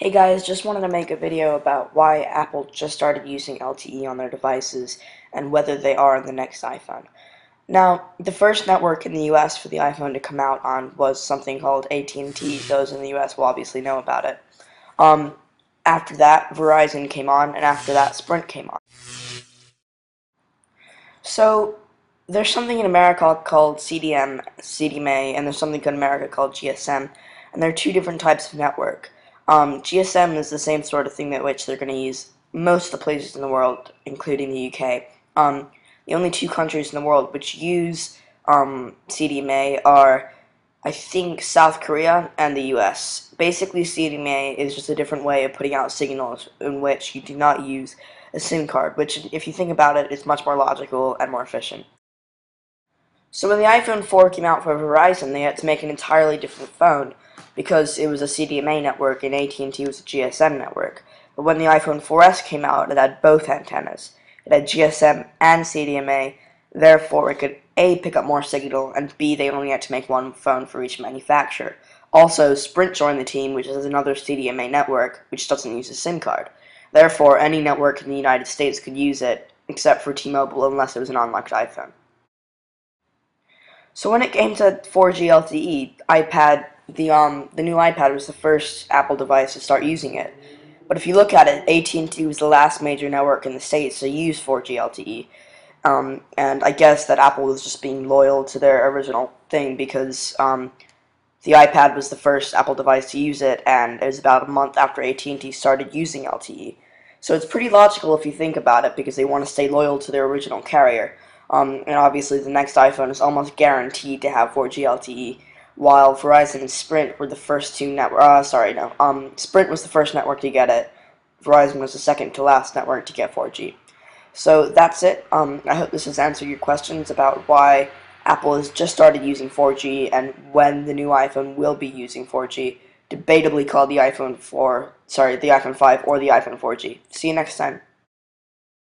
Hey guys, just wanted to make a video about why Apple just started using LTE on their devices and whether they are in the next iPhone. Now, the first network in the US for the iPhone to come out on was something called AT&T. Those in the US will obviously know about it. Um, after that, Verizon came on, and after that, Sprint came on. So, there's something in America called CDM, CDMA, and there's something in America called GSM, and there are two different types of network. Um, GSM is the same sort of thing that which they're going to use most of the places in the world, including the UK. Um, the only two countries in the world which use um, CDMA are, I think, South Korea and the US. Basically, CDMA is just a different way of putting out signals in which you do not use a SIM card, which, if you think about it, is much more logical and more efficient. So when the iPhone 4 came out for Verizon, they had to make an entirely different phone because it was a CDMA network and AT&T was a GSM network. But when the iPhone 4S came out, it had both antennas. It had GSM and CDMA, therefore it could A, pick up more signal, and B, they only had to make one phone for each manufacturer. Also, Sprint joined the team, which is another CDMA network, which doesn't use a SIM card. Therefore, any network in the United States could use it, except for T-Mobile unless it was an unlocked iPhone. So when it came to 4G LTE, iPad the um the new iPad was the first Apple device to start using it. But if you look at it, AT&T was the last major network in the states to use 4G LTE. Um, and I guess that Apple was just being loyal to their original thing because um, the iPad was the first Apple device to use it, and it was about a month after AT&T started using LTE. So it's pretty logical if you think about it because they want to stay loyal to their original carrier. Um, and obviously the next iPhone is almost guaranteed to have 4G LTE while Verizon and Sprint were the first two network. Uh, sorry, no. Um, Sprint was the first network to get it. Verizon was the second to last network to get 4G. So that's it. Um, I hope this has answered your questions about why Apple has just started using 4G and when the new iPhone will be using 4G. Debatably called the iPhone 4, sorry, the iPhone 5 or the iPhone 4G. See you next time.